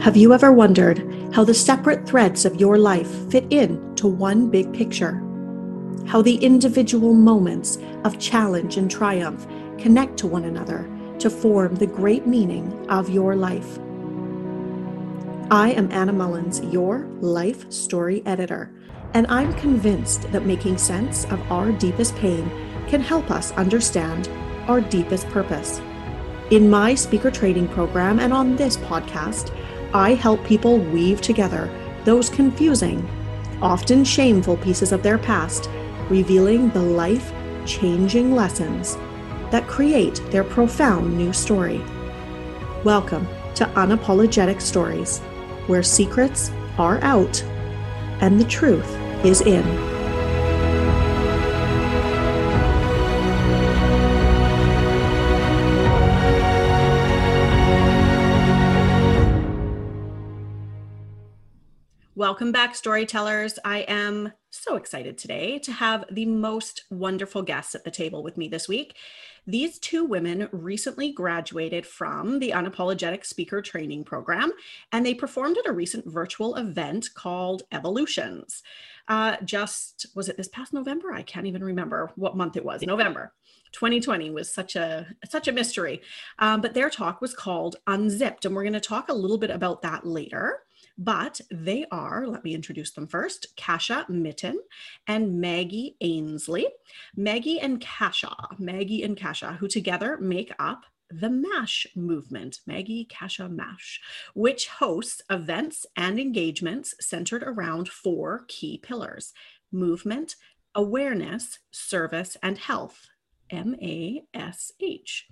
Have you ever wondered how the separate threads of your life fit in to one big picture? How the individual moments of challenge and triumph connect to one another to form the great meaning of your life? I am Anna Mullins, your life story editor, and I'm convinced that making sense of our deepest pain can help us understand our deepest purpose. In my speaker training program and on this podcast, I help people weave together those confusing, often shameful pieces of their past, revealing the life changing lessons that create their profound new story. Welcome to Unapologetic Stories, where secrets are out and the truth is in. Welcome back, storytellers. I am so excited today to have the most wonderful guests at the table with me this week. These two women recently graduated from the Unapologetic Speaker Training Program, and they performed at a recent virtual event called Evolutions. Uh, just was it this past November? I can't even remember what month it was. November. 2020 was such a such a mystery, um, but their talk was called Unzipped, and we're going to talk a little bit about that later but they are, let me introduce them first, Kasha Mitten and Maggie Ainsley. Maggie and Kasha, Maggie and Kasha, who together make up the MASH movement, Maggie Kasha MASH, which hosts events and engagements centered around four key pillars movement, awareness, service, and health. M A S H.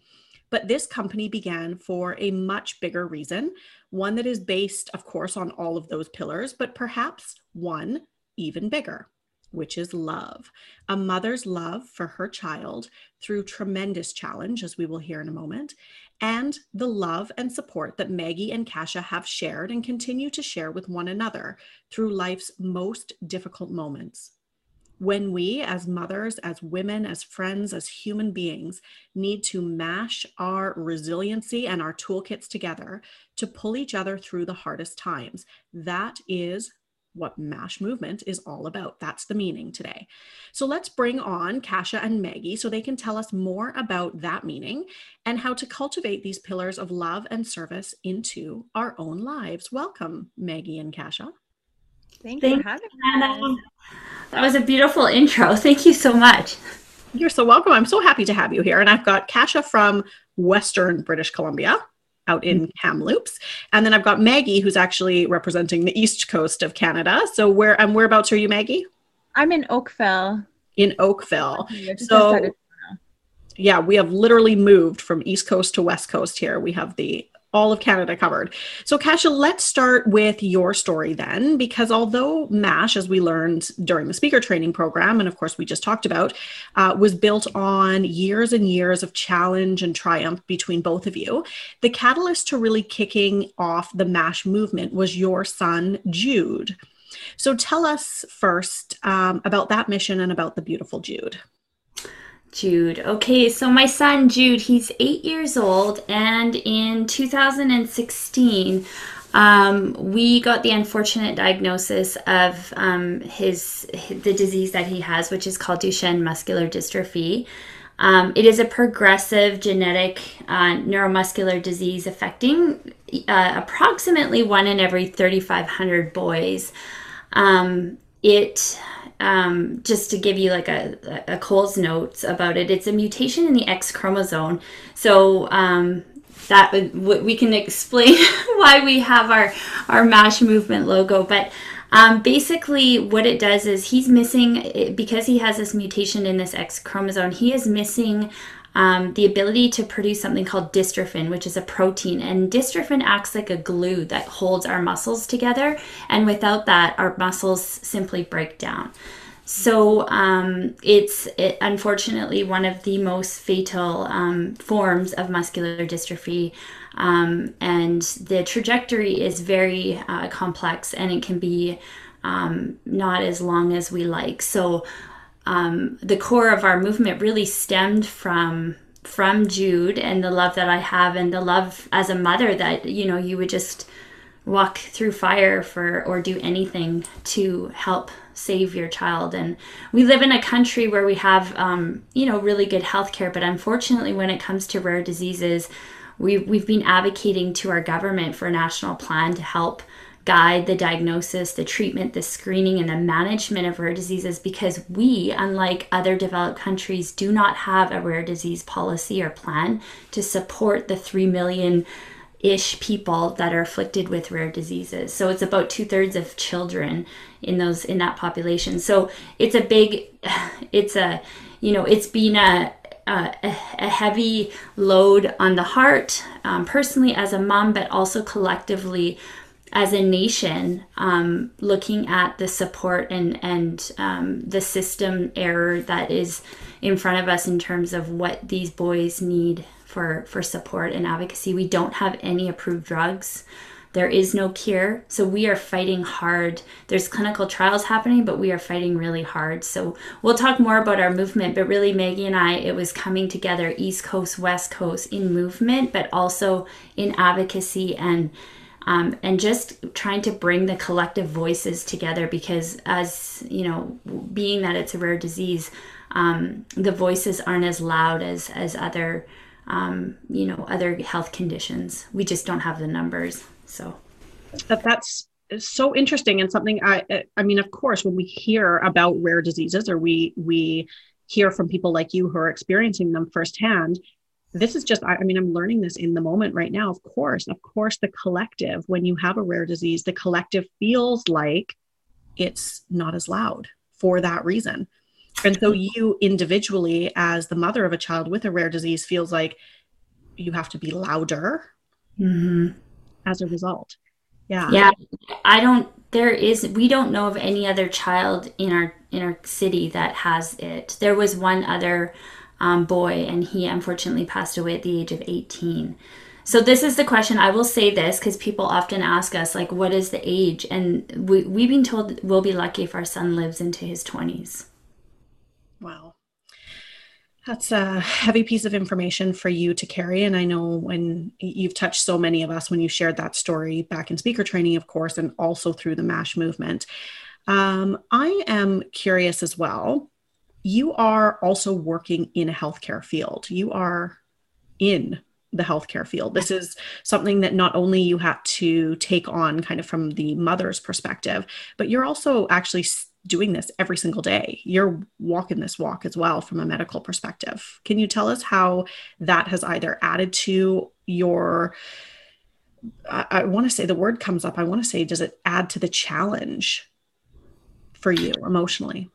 But this company began for a much bigger reason, one that is based, of course, on all of those pillars, but perhaps one even bigger, which is love. A mother's love for her child through tremendous challenge, as we will hear in a moment, and the love and support that Maggie and Kasha have shared and continue to share with one another through life's most difficult moments when we, as mothers, as women, as friends, as human beings, need to mash our resiliency and our toolkits together to pull each other through the hardest times. That is what MASH movement is all about. That's the meaning today. So let's bring on Kasha and Maggie so they can tell us more about that meaning and how to cultivate these pillars of love and service into our own lives. Welcome, Maggie and Kasha. Thank you for having me. That was a beautiful intro. Thank you so much. You're so welcome. I'm so happy to have you here. And I've got Kasha from Western British Columbia out in mm-hmm. Kamloops. And then I've got Maggie, who's actually representing the east coast of Canada. So where and um, whereabouts are you, Maggie? I'm in Oakville. In Oakville. So yeah, we have literally moved from east coast to west coast here. We have the all of Canada covered. So, Kasha, let's start with your story then, because although MASH, as we learned during the speaker training program, and of course we just talked about, uh, was built on years and years of challenge and triumph between both of you, the catalyst to really kicking off the MASH movement was your son, Jude. So, tell us first um, about that mission and about the beautiful Jude. Jude. Okay, so my son Jude, he's eight years old, and in 2016, um, we got the unfortunate diagnosis of um, his, the disease that he has, which is called Duchenne muscular dystrophy. Um, it is a progressive genetic uh, neuromuscular disease affecting uh, approximately one in every 3,500 boys. Um, it um, just to give you like a, a Coles Notes about it, it's a mutation in the X chromosome. So um, that we can explain why we have our our Mash movement logo, but. Um, basically, what it does is he's missing because he has this mutation in this X chromosome. He is missing um, the ability to produce something called dystrophin, which is a protein. And dystrophin acts like a glue that holds our muscles together. And without that, our muscles simply break down. So um, it's it, unfortunately one of the most fatal um, forms of muscular dystrophy. Um, and the trajectory is very uh, complex and it can be um, not as long as we like. So um, the core of our movement really stemmed from from Jude and the love that I have and the love as a mother that you know you would just walk through fire for or do anything to help save your child. And we live in a country where we have um, you know really good health care but unfortunately when it comes to rare diseases we, we've been advocating to our government for a national plan to help guide the diagnosis, the treatment, the screening, and the management of rare diseases because we, unlike other developed countries, do not have a rare disease policy or plan to support the 3 million ish people that are afflicted with rare diseases. So it's about two thirds of children in those in that population. So it's a big, it's a, you know, it's been a a, a, heavy load on the heart um, personally as a mom, but also collectively as a nation, um, looking at the support and and um, the system error that is in front of us in terms of what these boys need for for support and advocacy. We don't have any approved drugs. There is no cure, so we are fighting hard. There's clinical trials happening, but we are fighting really hard. So we'll talk more about our movement, but really, Maggie and I, it was coming together, East Coast, West Coast, in movement, but also in advocacy and um, and just trying to bring the collective voices together because as you know being that it's a rare disease um, the voices aren't as loud as as other um, you know other health conditions. We just don't have the numbers so. That that's so interesting and something i i mean of course when we hear about rare diseases or we we hear from people like you who are experiencing them firsthand this is just I, mean i'm learning this in the moment right now of course. Of course the collective when you have a rare disease the collective feels like it's not as loud for that reason. And so you individually as the mother of a child with a rare disease feels like you have to be louder mm-hmm. as a result. Yeah. Yeah. I don't there is we don't know of any other child in our in our city that has it. There was one other um, boy, and he unfortunately passed away at the age of 18. So this is the question. I will say this because people often ask us, like, what is the age? And we, we've been told we'll be lucky if our son lives into his 20s. Wow. That's a heavy piece of information for you to carry. And I know when you've touched so many of us when you shared that story back in speaker training, of course, and also through the MASH movement. Um, I am curious as well you are also working in a healthcare field. You are in the healthcare field. This is something that not only you had to take on kind of from the mother's perspective, but you're also actually doing this every single day. You're walking this walk as well from a medical perspective. Can you tell us how that has either added to your I, I want to say the word comes up. I want to say, does it add to the challenge for you emotionally?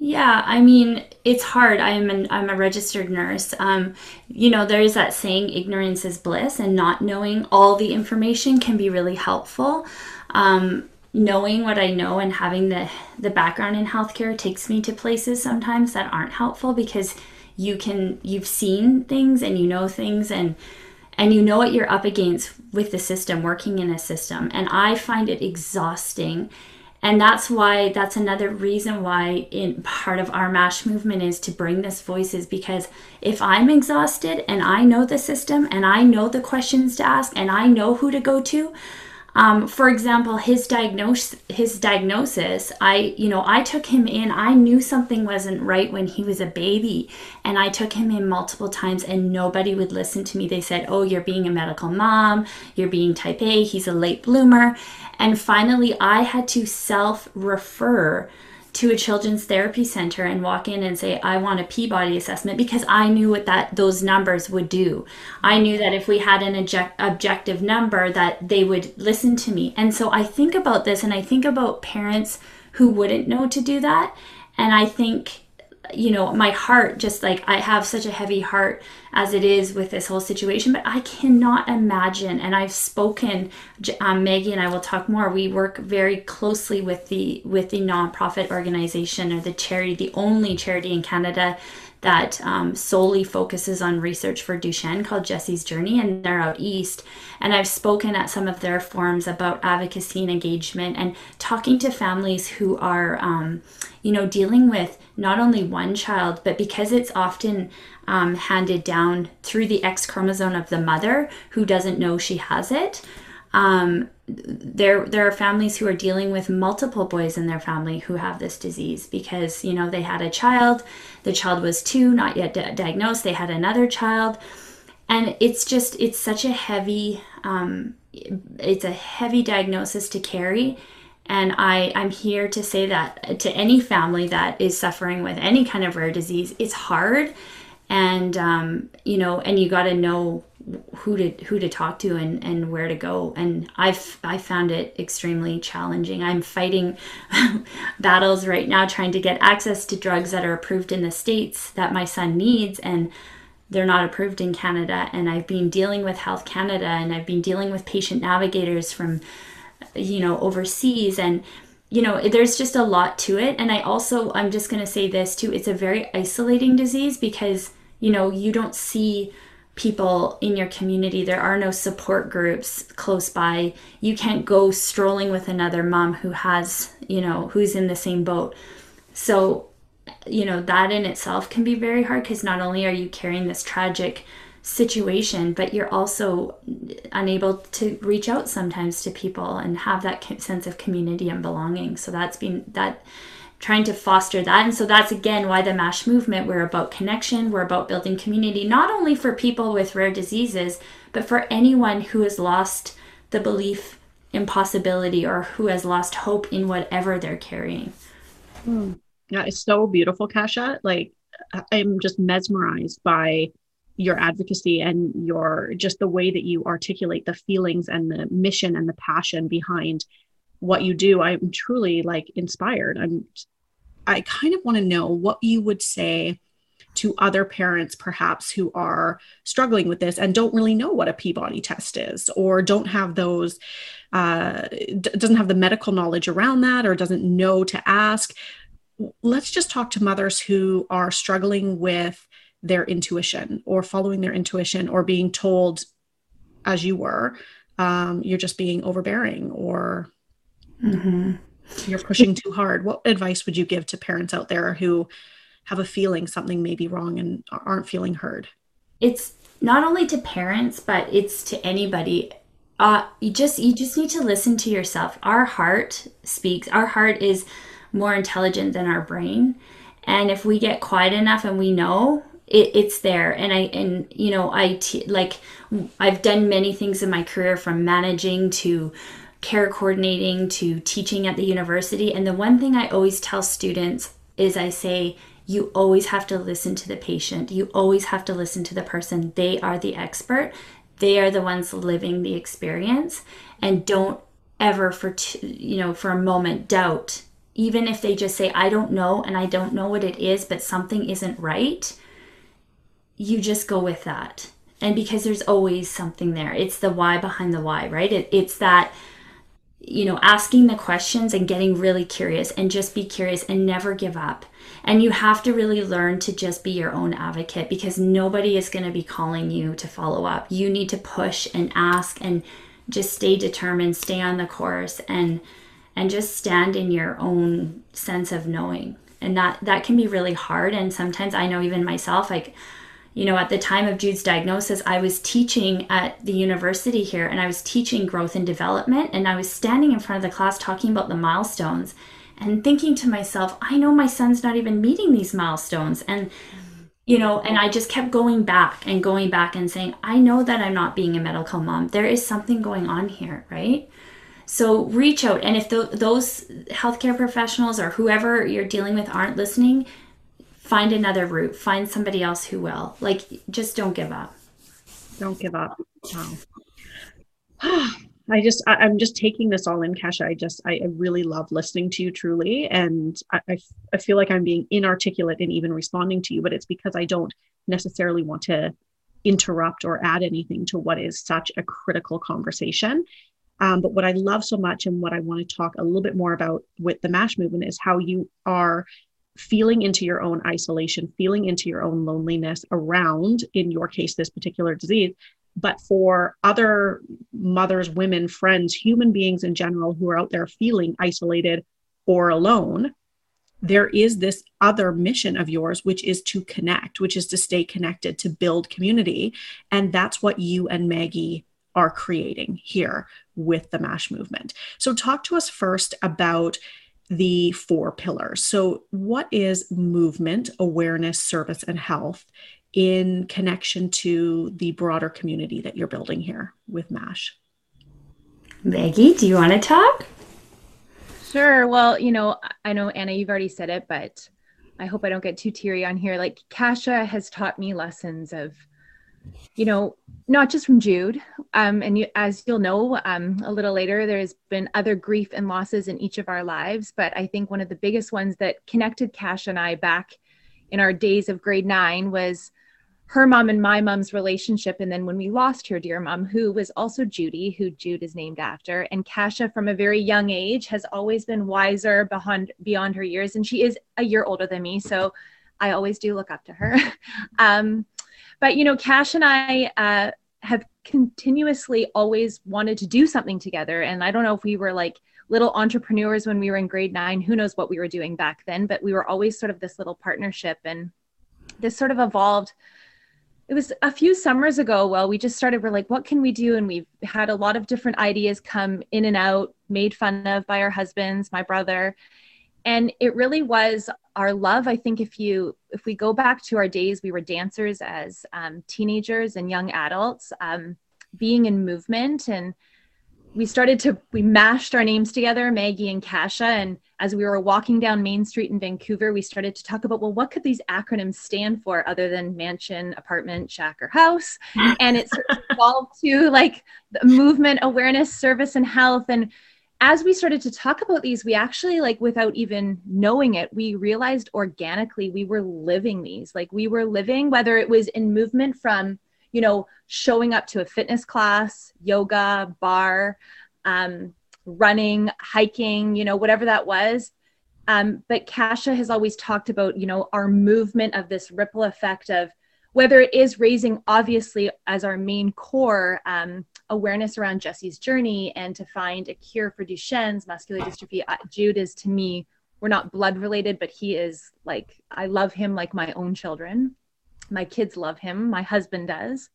Yeah, I mean, it's hard. I'm an I'm a registered nurse. Um, you know, there is that saying ignorance is bliss and not knowing all the information can be really helpful. Um, knowing what I know and having the the background in healthcare takes me to places sometimes that aren't helpful because you can you've seen things and you know things and and you know what you're up against with the system working in a system and I find it exhausting and that's why that's another reason why in part of our mash movement is to bring this voices because if i'm exhausted and i know the system and i know the questions to ask and i know who to go to um, for example his diagnosis his diagnosis i you know i took him in i knew something wasn't right when he was a baby and i took him in multiple times and nobody would listen to me. They said oh you're being a medical mom you're being type a he's a late bloomer and finally, I had to self refer to a children's therapy center and walk in and say I want a Peabody assessment because I knew what that those numbers would do. I knew that if we had an object, objective number that they would listen to me. And so I think about this and I think about parents who wouldn't know to do that and I think you know, my heart just like I have such a heavy heart as it is with this whole situation, but I cannot imagine. And I've spoken, um, Maggie and I will talk more. We work very closely with the with the nonprofit organization or the charity, the only charity in Canada that um, solely focuses on research for Duchenne called Jesse's Journey, and they're out east. And I've spoken at some of their forums about advocacy and engagement and talking to families who are, um, you know, dealing with not only one child, but because it's often um, handed down through the X chromosome of the mother who doesn't know she has it. Um, there there are families who are dealing with multiple boys in their family who have this disease because you know they had a child. The child was two not yet di- diagnosed. They had another child. And it's just it's such a heavy um, it's a heavy diagnosis to carry. And I, I'm here to say that to any family that is suffering with any kind of rare disease, it's hard, and um, you know, and you got to know who to who to talk to and, and where to go. And I've I found it extremely challenging. I'm fighting battles right now trying to get access to drugs that are approved in the states that my son needs, and they're not approved in Canada. And I've been dealing with Health Canada, and I've been dealing with patient navigators from you know overseas and you know there's just a lot to it and i also i'm just going to say this too it's a very isolating disease because you know you don't see people in your community. There are no support groups close by. You can't go strolling with another mom who has you know who's in the same boat. So you know that in itself can be very hard because not only are you carrying this tragic situation, but you're also unable to reach out sometimes to people and have that sense of community and belonging. So that's been that trying to foster that. And so that's again why the MASH movement, we're about connection, we're about building community, not only for people with rare diseases, but for anyone who has lost the belief in possibility or who has lost hope in whatever they're carrying. Mm. Yeah, it's so beautiful, Kasha. Like I'm just mesmerized by your advocacy and your just the way that you articulate the feelings and the mission and the passion behind what you do i'm truly like inspired. I'm i kind of want to know what you would say to other parents perhaps who are struggling with this and don't really know what a peabody test is or don't have those uh, d- doesn't have the medical knowledge around that or doesn't know to ask. Let's just talk to mothers who are struggling with their intuition or following their intuition or being told as you were um, you're just being overbearing or mm-hmm. you're pushing too hard. What advice would you give to parents out there who have a feeling something may be wrong and aren't feeling heard? It's not only to parents but it's to anybody. Uh, you just you just need to listen to yourself. Our heart speaks. Our heart is more intelligent than our brain. And if we get quiet enough and we know it, it's there. And i and you know i t- like i've done many things in my career from managing to care coordinating to teaching at the university and the one thing i always tell students is i say you always have to listen to the patient you always have to listen to the person they are the expert they are the ones living the experience and don't ever for t- you know for a moment doubt even if they just say i don't know and i don't know what it is but something isn't right you just go with that. And because there's always something there. It's the why behind the why, right? It, it's that, you know, asking the questions and getting really curious and just be curious and never give up. And you have to really learn to just be your own advocate because nobody is going to be calling you to follow up. You need to push and ask and just stay determined, stay on the course and and just stand in your own sense of knowing. And that that can be really hard and sometimes I know even myself like you know, at the time of Jude's diagnosis, I was teaching at the university here and I was teaching growth and development. And I was standing in front of the class talking about the milestones and thinking to myself, I know my son's not even meeting these milestones. And, you know, and I just kept going back and going back and saying, I know that I'm not being a medical mom. There is something going on here, right? So reach out. And if those healthcare professionals or whoever you're dealing with aren't listening, find another route find somebody else who will like just don't give up don't give up wow I just I, am just taking this all in, Kasha. I just I, I, really love listening to you truly, and I, I, I feel like I'm being inarticulate in even responding to you, but it's because I don't necessarily want to interrupt or add anything to what is such a critical conversation. Um, but what I love so much, and what I want to talk a little bit more about with the MASH movement, is how you are feeling into your own isolation, feeling into your own loneliness around, in your case, this particular disease. But for other mothers, women, friends, human beings in general who are out there feeling isolated or alone, there is this other mission of yours, which is to connect, which is to stay connected, to build community. And that's what you and Maggie are creating here with the MASH movement. So, talk to us first about the four pillars. So, what is movement, awareness, service, and health in connection to the broader community that you're building here with MASH? Maggie, do you want to talk? Sure. Well, you know, I know Anna, you've already said it, but I hope I don't get too teary on here. Like Kasha has taught me lessons of, you know, not just from Jude. Um, and you, as you'll know, um, a little later, there's been other grief and losses in each of our lives. But I think one of the biggest ones that connected Cash and I back in our days of grade nine was her mom and my mom's relationship. And then when we lost her dear mom, who was also Judy, who Jude is named after, and Kasha from a very young age has always been wiser beyond beyond her years. And she is a year older than me. So I always do look up to her. um, but you know, Cash and I uh, have continuously always wanted to do something together. And I don't know if we were like little entrepreneurs when we were in grade nine, who knows what we were doing back then, but we were always sort of this little partnership and this sort of evolved. It was a few summers ago well we just started we're like what can we do? And we've had a lot of different ideas come in and out made fun of by our husbands my brother and it really was our love i think if you if we go back to our days we were dancers as um, teenagers and young adults um, being in movement. And we started to we mashed our names together maggie and kasha. And as we were walking down main street in vancouver we started to talk about well what could these acronyms stand for other than mansion apartment shack or house? And it sort of evolved to like movement awareness service and health. And as we started to talk about these we actually like without even knowing it we realized organically we were living these like we were living whether it was in movement from you know, showing up to a fitness class, yoga, barre, um, running, hiking, you know, whatever that was. Um, but Kasha has always talked about, you know, our movement of this ripple effect of whether it is raising, obviously, as our main core um, awareness around Jesse's journey and to find a cure for Duchenne's muscular dystrophy. Jude is to me, we're not blood related, but he is like, I love him like my own children. My kids love him. My husband does.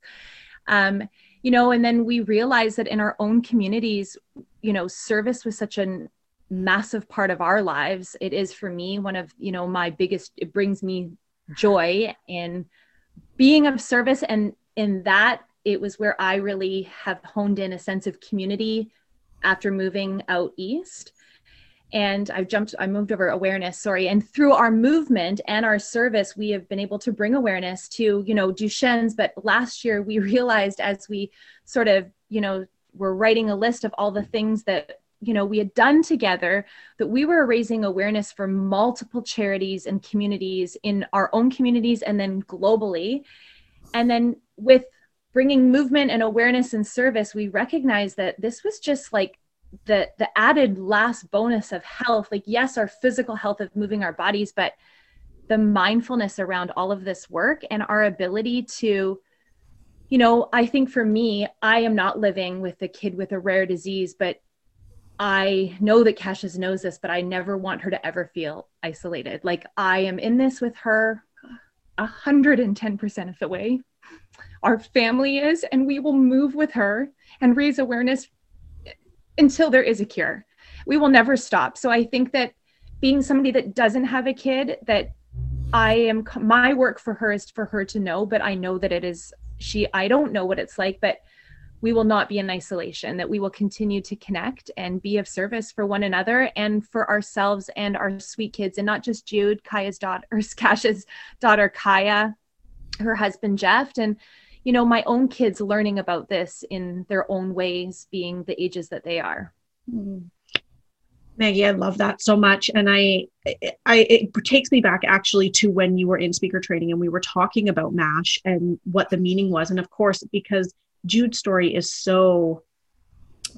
Um, you know and then we realize that in our own communities you know service was such a massive part of our lives. It is for me one of you know my biggest it brings me joy in being of service and in that it was where i really have honed in a sense of community after moving out east and I've jumped, I moved over awareness, sorry. And through our movement and our service, we have been able to bring awareness to, you know, Duchenne's. But last year we realized as we sort of, you know, were writing a list of all the things that, you know, we had done together, that we were raising awareness for multiple charities and communities in our own communities and then globally. And then with bringing movement and awareness and service, we recognized that this was just like the the added last bonus of health like yes our physical health of moving our bodies but the mindfulness around all of this work and our ability to you know i think for me i am not living with a kid with a rare disease but i know that Kasha knows this but i never want her to ever feel isolated like i am in this with her 110% of the way our family is and we will move with her and raise awareness until there is a cure. We will never stop. So I think that being somebody that doesn't have a kid, that I am my work for her is for her to know, but I know that it is she I don't know what it's like, but we will not be in isolation, that we will continue to connect and be of service for one another and for ourselves and our sweet kids, and not just Jude, Kaya's daughter, or daughter, Kaya, her husband, Jeff, and you know my own kids learning about this in their own ways being the ages that they are mm-hmm. maggie i love that so much and i i it takes me back actually to when you were in speaker training and we were talking about mash and what the meaning was and of course because jude's story is so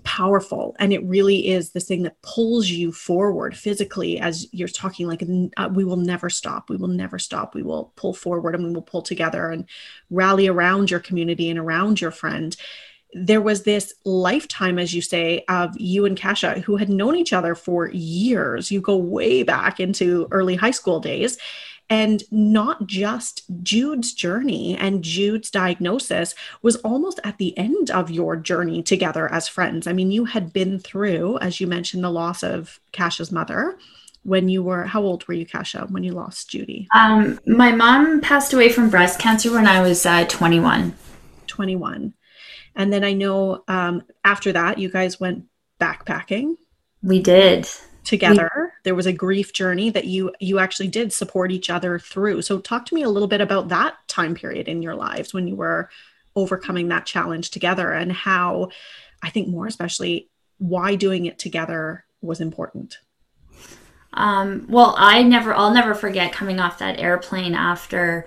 powerful and it really is this thing that pulls you forward physically as you're talking like uh, we will never stop we will never stop we will pull forward and we will pull together and rally around your community and around your friend. There was this lifetime as you say of you and kasha who had known each other for years. You go way back into early high school days And not just Jude's journey and Jude's diagnosis was almost at the end of your journey together as friends. I mean, you had been through, as you mentioned, the loss of Kasha's mother. When you were how old were you kasha when you lost judy? Um, my mom passed away from breast cancer when i was uh, 21 21 and then i know um, after that you guys went backpacking. We did together. We- there was a grief journey that you you actually did support each other through. So talk to me a little bit about that time period in your lives when you were overcoming that challenge together and how i think more especially why doing it together was important. Um, well, I never, I'll never forget coming off that airplane after,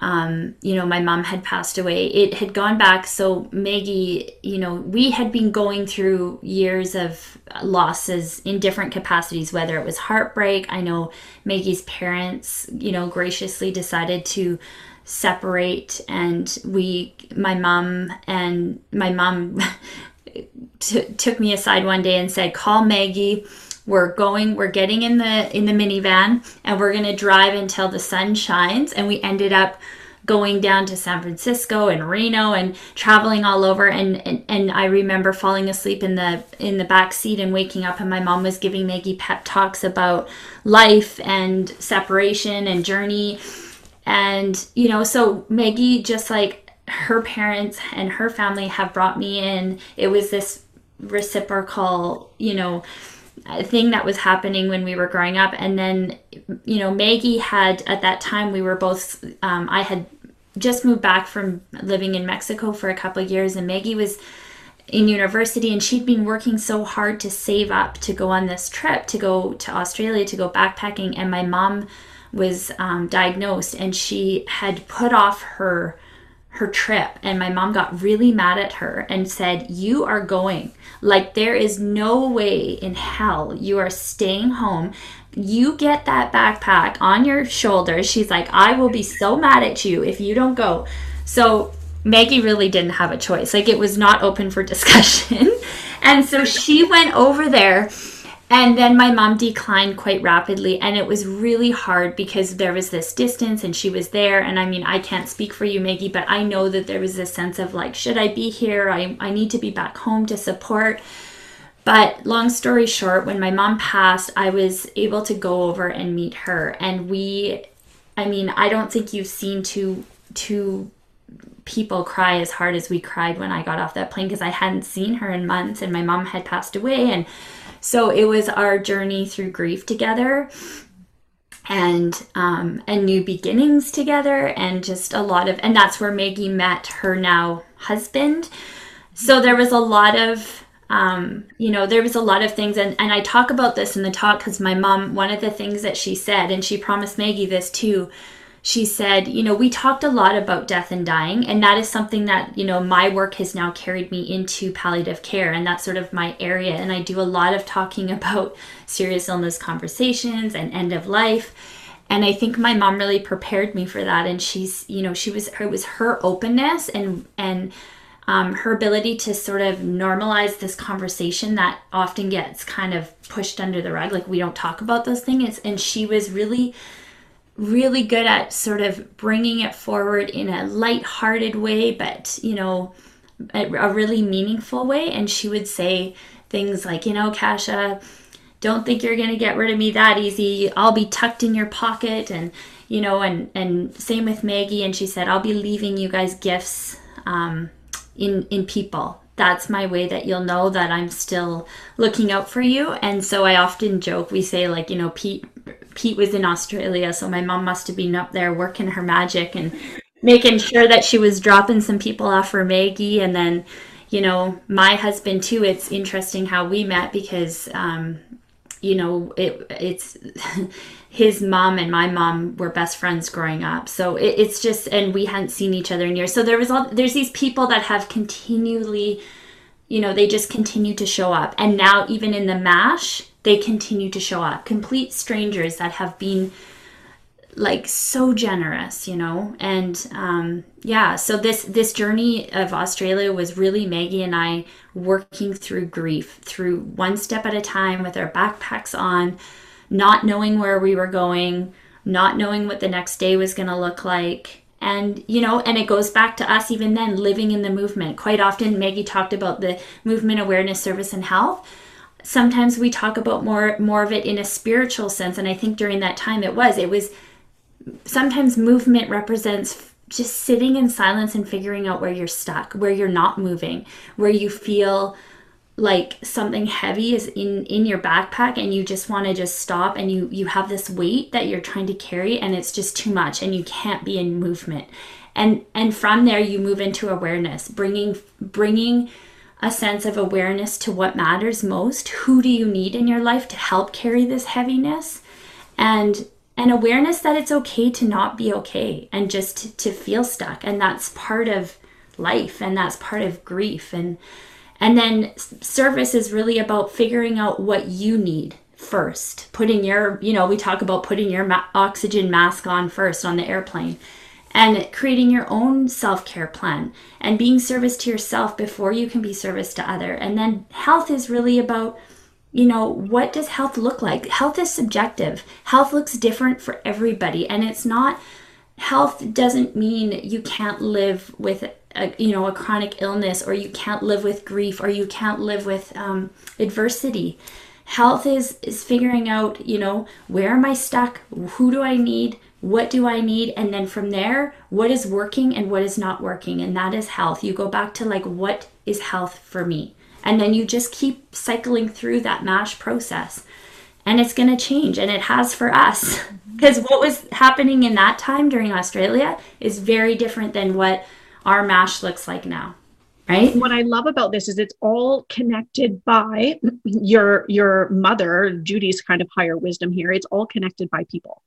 um, you know, my mom had passed away. It had gone back. So Maggie, you know, we had been going through years of losses in different capacities, whether it was heartbreak. I know Maggie's parents, you know, graciously decided to separate and we my mom and my mom t- took me aside one day and said call maggie we're going we're getting in the in the minivan and we're going to drive until the sun shines. And we ended up going down to San Francisco and Reno and traveling all over. And, and and I remember falling asleep in the in the back seat and waking up and my mom was giving Maggie pep talks about life and separation and journey. And you know so Maggie just like her parents and her family have brought me in. It was this reciprocal you know thing that was happening when we were growing up. And then you know maggie had at that time we were both um, i had just moved back from living in mexico for a couple years and maggie was in university and she'd been working so hard to save up to go on this trip to go to australia to go backpacking and my mom was um, diagnosed and she had put off her her trip. And my mom got really mad at her and said you are going like there is no way in hell you are staying home. You get that backpack on your shoulders. She's like i will be so mad at you if you don't go. So maggie really didn't have a choice. Like it was not open for discussion. And so she went over there and then my mom declined quite rapidly, and it was really hard because there was this distance and she was there. And I mean, I can't speak for you, Maggie, but I know that there was this sense of like, should I be here? I, I need to be back home to support. But long story short, when my mom passed, I was able to go over and meet her. And we, I mean, I don't think you've seen two, two people cry as hard as we cried when I got off that plane because I hadn't seen her in months and my mom had passed away. And so it was our journey through grief together and um, and new beginnings together and just a lot of and that's where Maggie met her now husband. So there was a lot of um, you know there was a lot of things and, and I talk about this in the talk because my mom one of the things that she said and she promised Maggie this too she said, you know, we talked a lot about death and dying, and that is something that, you know, my work has now carried me into palliative care, and that's sort of my area. And I do a lot of talking about serious illness conversations and end of life. And I think my mom really prepared me for that. And she's, you know, she was, it was her openness and, and, um, her ability to sort of normalize this conversation that often gets kind of pushed under the rug, like we don't talk about those things. And she was really really good at sort of bringing it forward in a light-hearted way, but you know, a, really meaningful way. And she would say things like, you know, Kasha, don't think you're going to get rid of me that easy. I'll be tucked in your pocket. And, you know, and, and same with Maggie. And she said, I'll be leaving you guys gifts um, in, in people. That's my way that you'll know that I'm still looking out for you. And so I often joke, we say, like, you know, Pete Pete was in Australia, so my mom must have been up there working her magic and making sure that she was dropping some people off for Maggie. And then, you know, my husband too. It's interesting how we met because, um, you know, it it's his mom and my mom were best friends growing up. So it, it's just, and we hadn't seen each other in years. So there was all there's these people that have continually, you know, they just continue to show up. And now even in the mash they continue to show up. Complete strangers that have been like so generous, you know. And um, yeah, so this this journey of Australia was really Maggie and I working through grief, through one step at a time with our backpacks on, not knowing where we were going. not knowing what the next day was going to look like. And, you know, and it goes back to us even then living in the movement. Quite often, Maggie talked about the movement awareness, service, and health. Sometimes we talk about more more of it in a spiritual sense, and I think during that time it was. It was sometimes movement represents just sitting in silence and figuring out where you're stuck, where you're not moving, where you feel like something heavy is in in your backpack and you just want to just stop and you you have this weight that you're trying to carry and it's just too much and you can't be in movement and and from there you move into awareness bringing bringing a sense of awareness to what matters most. Who do you need in your life to help carry this heaviness? And an awareness that it's okay to not be okay and just to, to feel stuck. And that's part of life and that's part of grief. And and then service is really about figuring out what you need first. Putting your, you know, we talk about putting your ma- oxygen mask on first on the airplane and creating your own self-care plan and being service to yourself before you can be service to other. And then health is really about you know, what does health look like? Health is subjective. Health looks different for everybody and it's not health doesn't mean you can't live with a, you know a chronic illness or you can't live with grief or you can't live with um, adversity health is is figuring out you know where am i stuck who do i need what do i need? And then from there what is working and what is not working? And that is health. You go back to like what is health for me? And then you just keep cycling through that mash process. And it's going to change and it has for us. Mm-hmm. Because what was happening in that time during australia is very different than what our mash looks like now right? What i love about this is it's all connected by your your mother judy's kind of higher wisdom here. It's all connected by people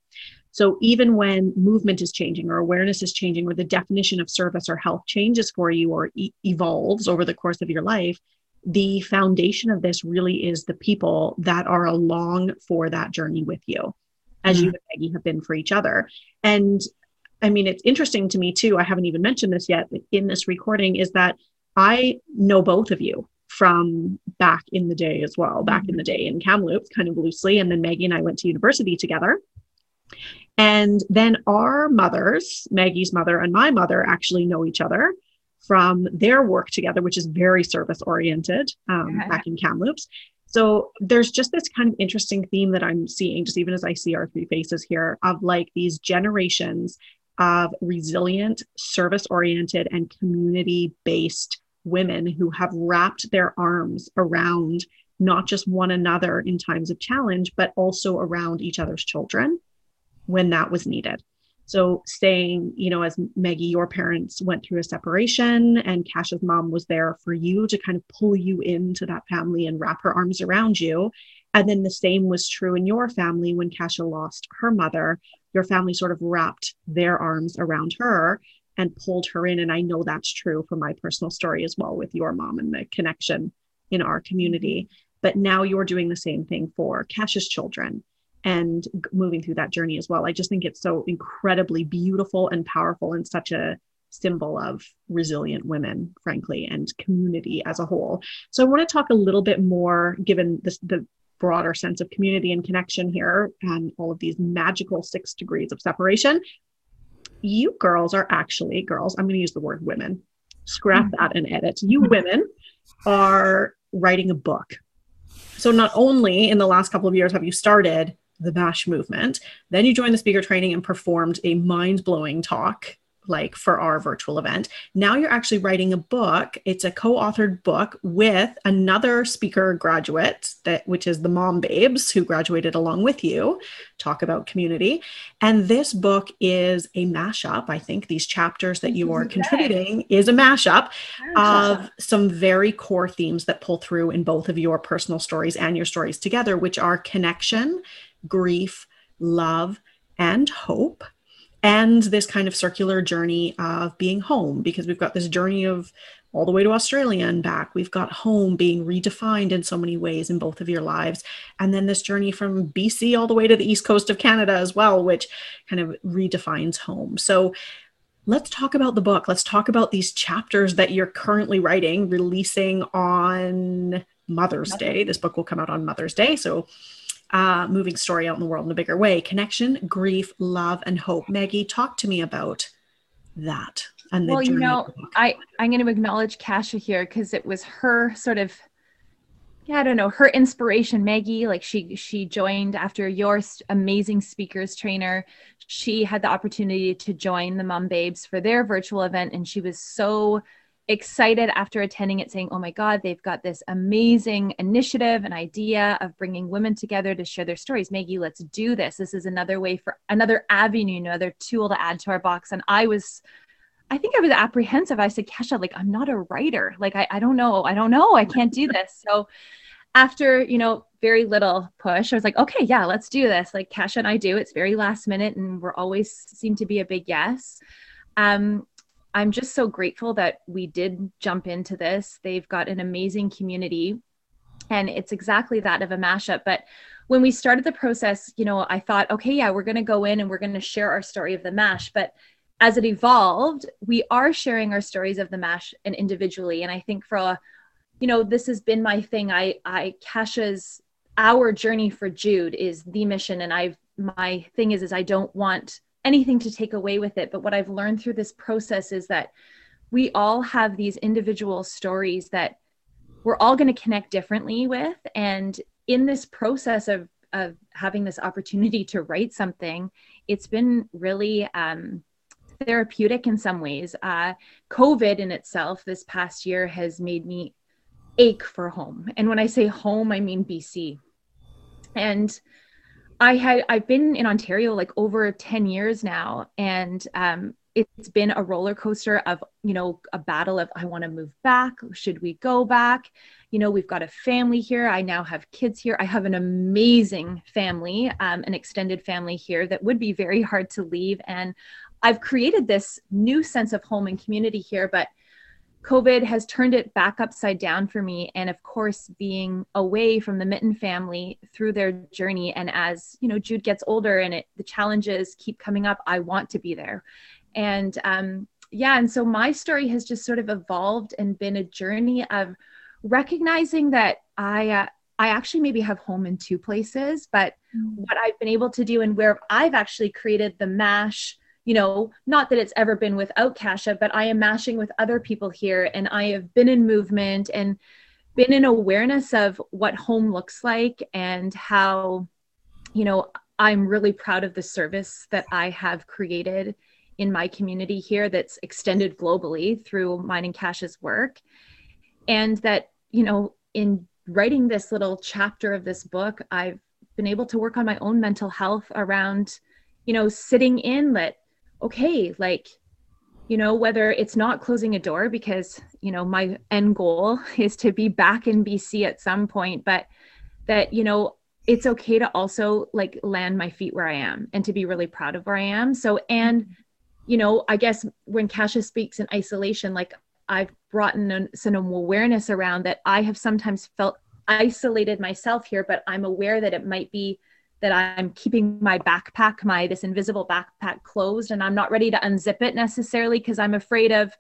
so even when movement is changing or awareness is changing or the definition of service or health changes for you or e- evolves over the course of your life the foundation of this really is the people that are along for that journey with you as mm-hmm. you and Maggie have been for each other. And I mean, it's interesting to me too. I haven't even mentioned this yet in this recording is that I know both of you from back in the day as well, back in the day in Kamloops, kind of loosely. And then Maggie and I went to university together. And then our mothers, Maggie's mother and my mother, actually know each other from their work together, which is very service oriented um, yeah. back in Kamloops. So there's just this kind of interesting theme that I'm seeing, just even as I see our three faces here, of like these generations of resilient, service oriented, and community based women who have wrapped their arms around not just one another in times of challenge, but also around each other's children when that was needed. So, saying, you know, as Maggie, your parents went through a separation and Cash's mom was there for you to kind of pull you into that family and wrap her arms around you. And then the same was true in your family when Kasha lost her mother your family sort of wrapped their arms around her and pulled her in. And I know that's true for my personal story as well with your mom and the connection in our community. But now you're doing the same thing for Cash's children and moving through that journey as well. I just think it's so incredibly beautiful and powerful and such a symbol of resilient women, frankly, and community as a whole. So I want to talk a little bit more, given this, the broader sense of community and connection here and all of these magical six degrees of separation. You girls are actually girls, I'm going to use the word women, scrap mm-hmm. that and edit. You women are writing a book. So, not only in the last couple of years have you started the MASH movement, then you joined the speaker training and performed a mind blowing talk like for our virtual event. Now you're actually writing a book. It's a co-authored book with another speaker graduate that which is the Mom Babes who graduated along with you. Talk about community. And this book is a mashup. I think these chapters that you are contributing is a mashup of some very core themes that pull through in both of your personal stories and your stories together, which are connection, grief, love, and hope and this kind of circular journey of being home because we've got this journey of all the way to Australia and back. We've got home being redefined in so many ways in both of your lives. And then this journey from BC all the way to the east coast of Canada as well, which kind of redefines home. So let's talk about the book. Let's talk about these chapters that you're currently writing, releasing on Mother's Day. This book will come out on Mother's Day. So uh, moving story out in the world in a bigger way. Connection, grief, love, and hope. Maggie, talk to me about that. And well, you know, I I'm going to acknowledge Kasha here because it was her sort of yeah, I don't know, her inspiration, Maggie, like she she joined after your amazing speakers trainer. She had the opportunity to join the Mom Babes for their virtual event and she was so excited after attending it saying, "Oh my god, they've got this amazing initiative and idea of bringing women together to share their stories. Maggie, let's do this. This is another way for another avenue, another tool to add to our box." And I was I think I was apprehensive. I said, Kasha, like, I'm not a writer. Like, I, I don't know. I don't know. I can't do this. So after, you know, very little push, I was like, okay, yeah, let's do this. Like Kasha and I do. It's very last minute and we're always seem to be a big yes. Um, I'm just so grateful that we did jump into this. They've got an amazing community and it's exactly that of a mashup. But when we started the process, you know, I thought, okay, yeah, we're going to go in and we're going to share our story of the mash. But as it evolved, we are sharing our stories of the mash and individually. And I think for, a, you know, this has been my thing. I, I, Kasha's, our journey for Jude is the mission. And I've, my thing is, is I don't want anything to take away with it. But what I've learned through this process is that we all have these individual stories that we're all going to connect differently with. And in this process of, of having this opportunity to write something, it's been really, um, therapeutic in some ways. Uh, COVID in itself this past year has made me ache for home. And when I say home, I mean BC. And I had I've been in Ontario like over 10 years now and um, it's been a roller coaster of you know a battle of I want to move back should we go back? You know we've got a family here I now have kids here I have an amazing family um, an extended family here that would be very hard to leave and I've created this new sense of home and community here, but COVID has turned it back upside down for me. And of course, being away from the Mitten family through their journey. And as you know, Jude gets older and it, the challenges keep coming up, I want to be there. And um, yeah, and so my story has just sort of evolved and been a journey of recognizing that I, uh, I actually maybe have home in two places, but mm-hmm. what I've been able to do and where I've actually created the MASH you know, not that it's ever been without Kasha, but I am mashing with other people here and I have been in movement and been in awareness of what home looks like and how, you know, I'm really proud of the service that I have created in my community here that's extended globally through mine and Kasha's work. And that, you know, in writing this little chapter of this book, I've been able to work on my own mental health around, you know, sitting in that okay, like, you know, whether it's not closing a door because, you know, my end goal is to be back in BC at some point, but that, you know, it's okay to also like land my feet where I am and to be really proud of where I am. So, and, mm-hmm. you know, I guess when Kasha speaks in isolation, like I've brought in some awareness around that I have sometimes felt isolated myself here, but I'm aware that it might be that I'm keeping my backpack, my this invisible backpack closed and I'm not ready to unzip it necessarily because I'm afraid of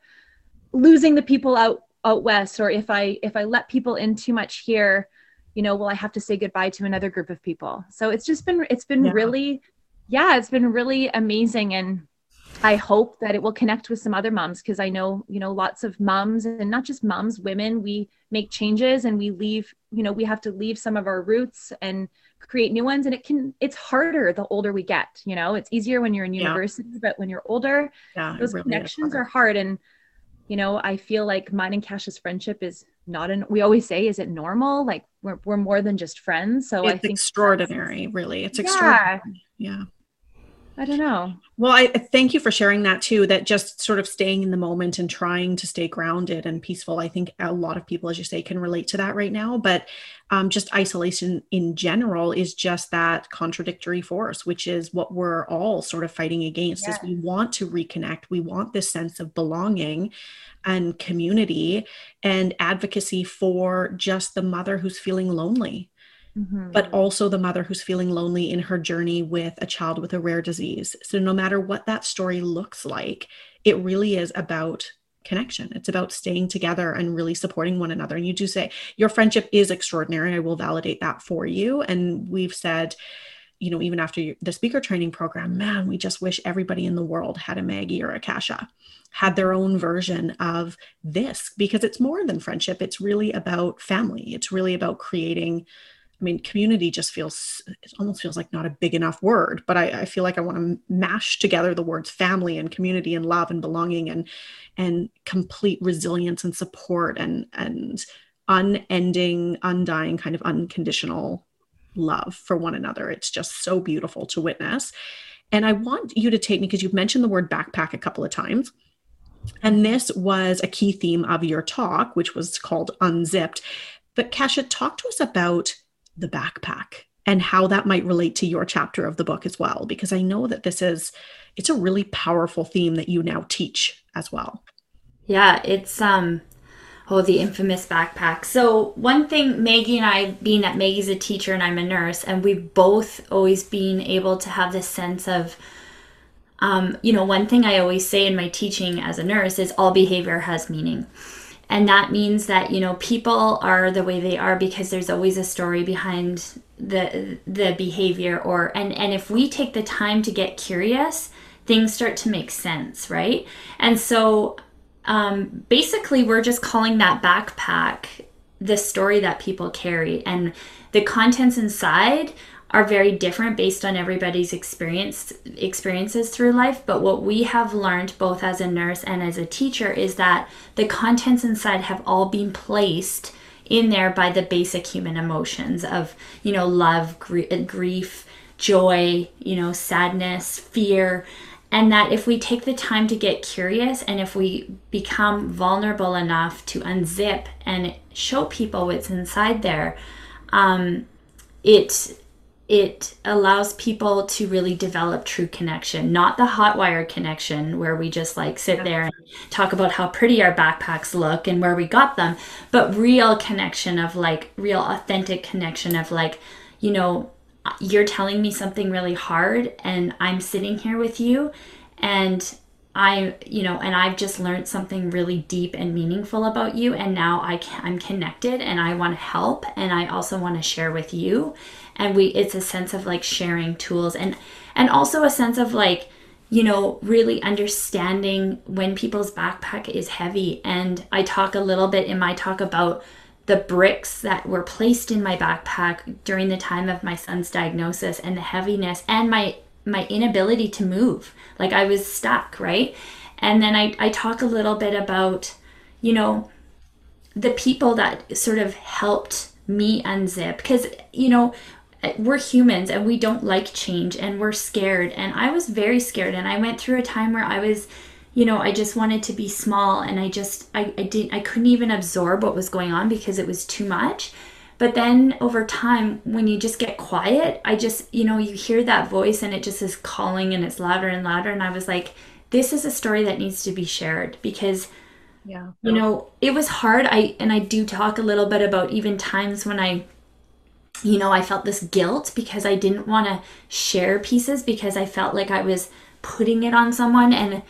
losing the people out out west or if I if I let people in too much here, you know, will I have to say goodbye to another group of people. So it's just been it's been yeah. really yeah, it's been really amazing and I hope that it will connect with some other moms because I know, you know, lots of moms and not just moms, women, we make changes and we leave, you know, we have to leave some of our roots and create new ones and it can it's harder the older we get you know? It's easier when you're in university yeah. but when you're older yeah, those really connections are hard. And you know i feel like mine and Kasha's friendship is not an we always say is it normal? Like we're, we're more than just friends. So it's i think extraordinary really. It's yeah. extraordinary. Yeah I don't know. Well, I thank you for sharing that too. That just sort of staying in the moment and trying to stay grounded and peaceful. I think a lot of people, as you say, can relate to that right now. But um, just isolation in general is just that contradictory force, which is what we're all sort of fighting against. Yes. Is we want to reconnect. We want this sense of belonging and community and advocacy for just the mother who's feeling lonely Mm-hmm. but also the mother who's feeling lonely in her journey with a child with a rare disease. So, no matter what that story looks like, it really is about connection. It's about staying together and really supporting one another. And you do say your friendship is extraordinary. I will validate that for you. And we've said, you know, even after the speaker training program, man, we just wish everybody in the world had a Maggie or a Kasha, had their own version of this because it's more than friendship. It's really about family. It's really about creating I mean, community just feels, it almost feels like not a big enough word, but I, I feel like I want to mash together the words family and community and love and belonging and, and complete resilience and support and, and unending, undying kind of unconditional love for one another. It's just so beautiful to witness. And I want you to take me because you've mentioned the word backpack a couple of times. And this was a key theme of your talk, which was called Unzipped. But Kasha, talk to us about the backpack and how that might relate to your chapter of the book as well because i know that this is it's a really powerful theme that you now teach as well. Yeah it's um oh the infamous backpack. So one thing maggie and i being that maggie's a teacher and i'm a nurse and we've both always been able to have this sense of um, you know one thing i always say in my teaching as a nurse is all behavior has meaning and that means that you know people are the way they are because there's always a story behind the the behavior or and and if we take the time to get curious things start to make sense right? And so um, basically we're just calling that backpack the story that people carry. And the contents inside are very different based on everybody's experience experiences through life. But what we have learned both as a nurse and as a teacher is that the contents inside have all been placed in there by the basic human emotions of you know love gr- grief joy you know sadness fear. And that if we take the time to get curious and if we become vulnerable enough to unzip and show people what's inside there um, it it allows people to really develop true connection, not the hot wire connection where we just like sit there and talk about how pretty our backpacks look and where we got them, but real connection of like real authentic connection of like, you know, you're telling me something really hard and I'm sitting here with you and I, you know, and I've just learned something really deep and meaningful about you. And now I can, I'm connected and I want to help. And I also want to share with you and we it's a sense of like sharing tools and and also a sense of like you know really understanding when people's backpack is heavy and i talk a little bit in my talk about the bricks that were placed in my backpack during the time of my son's diagnosis and the heaviness and my my inability to move. Like i was stuck right? And then i, I talk a little bit about you know the people that sort of helped me unzip. Because you know we're humans and we don't like change and we're scared. And i was very scared. And i went through a time where i was you know i just wanted to be small and i just i, I didn't i couldn't even absorb what was going on because it was too much but then over time when you just get quiet i just you know you hear that voice and it just is calling and it's louder and louder. And i was like this is a story that needs to be shared because yeah. you know it was hard. I and i do talk a little bit about even times when i you know, I felt this guilt because I didn't want to share pieces because I felt like I was putting it on someone. And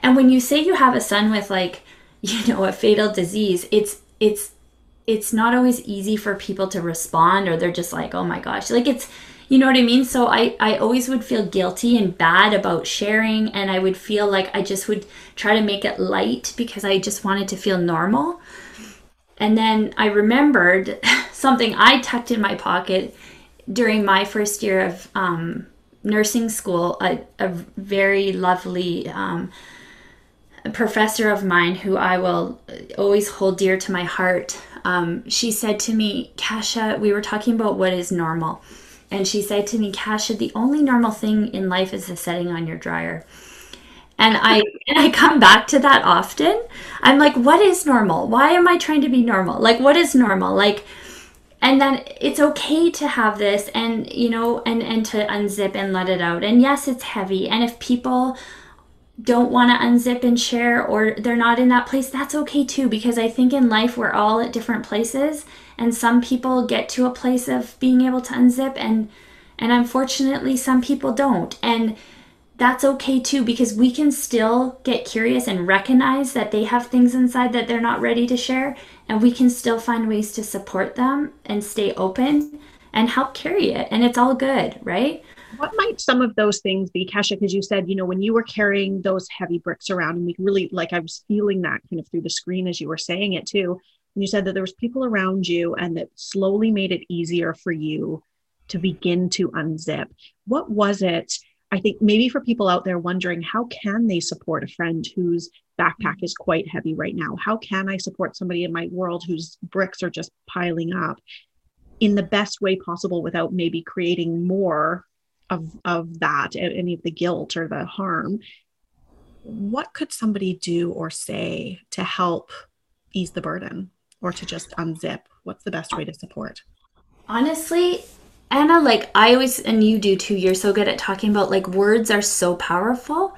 and when you say you have a son with like, you know, a fatal disease, it's it's it's not always easy for people to respond or they're just like, "Oh my gosh." Like it's you know what I mean? So I I always would feel guilty and bad about sharing and I would feel like I just would try to make it light because I just wanted to feel normal. And then I remembered something I tucked in my pocket during my first year of um, nursing school. A, a very lovely um, professor of mine who I will always hold dear to my heart. Um, she said to me, Kasha, we were talking about what is normal. And she said to me, Kasha, the only normal thing in life is the setting on your dryer. And i and i come back to that often. I'm like what is normal? Why am i trying to be normal? Like what is normal? Like and then it's okay to have this and you know and and to unzip and let it out. And yes it's heavy. And if people don't want to unzip and share or they're not in that place that's okay too because i think in life we're all at different places and some people get to a place of being able to unzip and and unfortunately some people don't. And that's okay too because we can still get curious and recognize that they have things inside that they're not ready to share and we can still find ways to support them and stay open and help carry it. And it's all good right what might some of those things be kasha because you said you know when you were carrying those heavy bricks around and we really like i was feeling that kind of through the screen as you were saying it too and you said that there was people around you and that slowly made it easier for you to begin to unzip what was it I think maybe for people out there wondering how can they support a friend whose backpack is quite heavy right now? How can I support somebody in my world whose bricks are just piling up in the best way possible without maybe creating more of of that any of the guilt or the harm? What could somebody do or say to help ease the burden or to just unzip? What's the best way to support? Honestly, Anna, like I always, and you do too, you're so good at talking about like words are so powerful,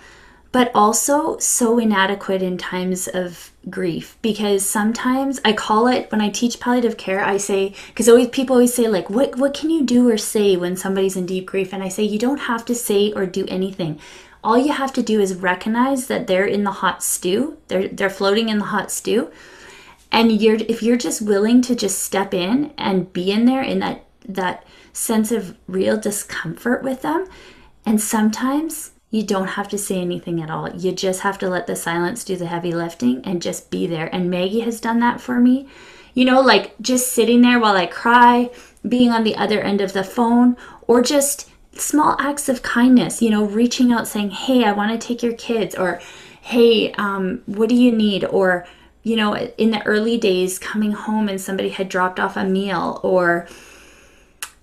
but also so inadequate in times of grief because sometimes I call it when I teach palliative care, I say, because always people always say, like, what, what can you do or say when somebody's in deep grief? And I say, you don't have to say or do anything. All you have to do is recognize that they're in the hot stew, they're, they're floating in the hot stew. And you're, if you're just willing to just step in and be in there in that, that, sense of real discomfort with them. And sometimes you don't have to say anything at all. You just have to let the silence do the heavy lifting and just be there. And Maggie has done that for me. You know, like just sitting there while I cry, being on the other end of the phone, or just small acts of kindness, you know, reaching out saying, Hey, I want to take your kids, or Hey, um, what do you need? Or, you know, in the early days, coming home and somebody had dropped off a meal, or,